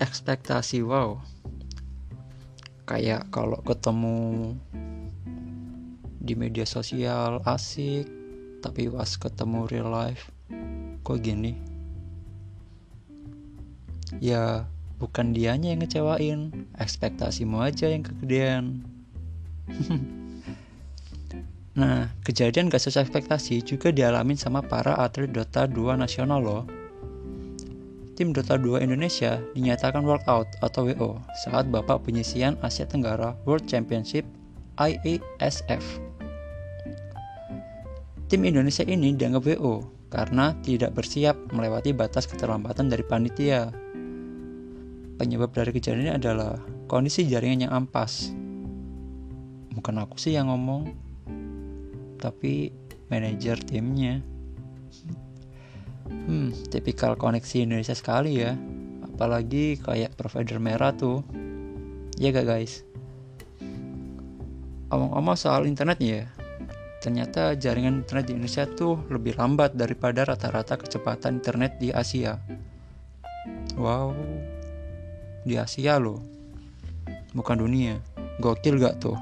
ekspektasi wow. Kayak kalau ketemu di media sosial asik. Tapi pas ketemu real life kok gini? Ya bukan dianya yang ngecewain. Ekspektasimu aja yang kegedean. Nah kejadian gak sesuai ekspektasi juga dialamin sama para atlet Dota 2 nasional loh tim Dota 2 Indonesia dinyatakan walkout atau WO saat babak penyisian Asia Tenggara World Championship IASF. Tim Indonesia ini dianggap WO karena tidak bersiap melewati batas keterlambatan dari panitia penyebab dari kejadian ini adalah kondisi jaringan yang ampas. Bukan aku sih yang ngomong, tapi manajer timnya. Hmm, tipikal koneksi Indonesia sekali ya. Apalagi kayak provider merah tuh. Ya gak guys? Omong-omong soal internet ya, ternyata jaringan internet di Indonesia tuh lebih lambat daripada rata-rata kecepatan internet di Asia. Wow, di Asia loh bukan dunia gokil gak tuh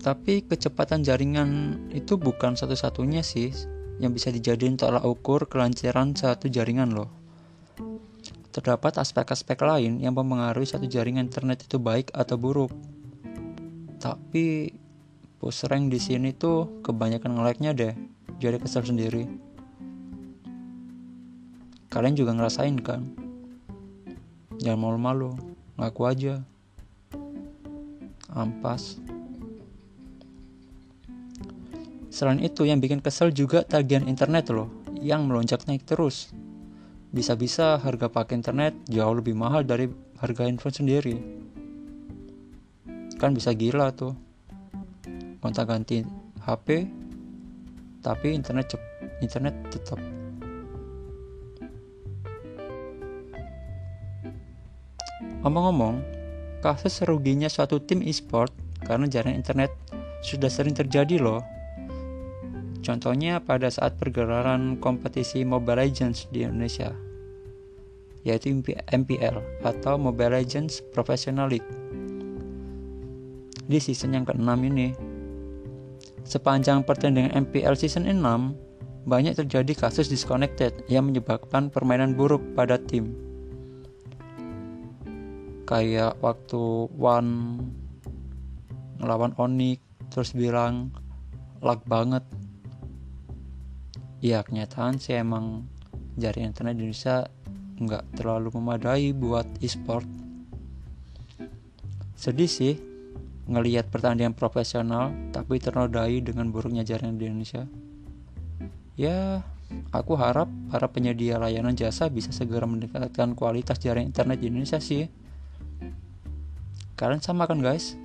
tapi kecepatan jaringan itu bukan satu-satunya sih yang bisa dijadiin tolak ukur kelancaran satu jaringan loh terdapat aspek-aspek lain yang mempengaruhi satu jaringan internet itu baik atau buruk tapi push rank di sini tuh kebanyakan nge-lag-nya deh jadi kesel sendiri kalian juga ngerasain kan Jangan malu-malu, ngaku aja. Ampas. Selain itu, yang bikin kesel juga tagihan internet loh, yang melonjak naik terus. Bisa-bisa harga pakai internet jauh lebih mahal dari harga handphone sendiri. Kan bisa gila tuh. Gonta ganti HP, tapi internet cep internet tetap Ngomong-ngomong, kasus ruginya suatu tim e-sport karena jaringan internet sudah sering terjadi loh. Contohnya pada saat pergelaran kompetisi Mobile Legends di Indonesia, yaitu MPL atau Mobile Legends Professional League. Di season yang ke-6 ini, sepanjang pertandingan MPL season 6, banyak terjadi kasus disconnected yang menyebabkan permainan buruk pada tim kayak waktu One ngelawan Onik terus bilang lag banget ya kenyataan sih emang jaringan internet di Indonesia nggak terlalu memadai buat e-sport. Sedih sih ngelihat pertandingan profesional tapi ternodai dengan buruknya jaringan di Indonesia. Ya aku harap para penyedia layanan jasa bisa segera meningkatkan kualitas jaringan internet di Indonesia sih. Kalian sama kan guys?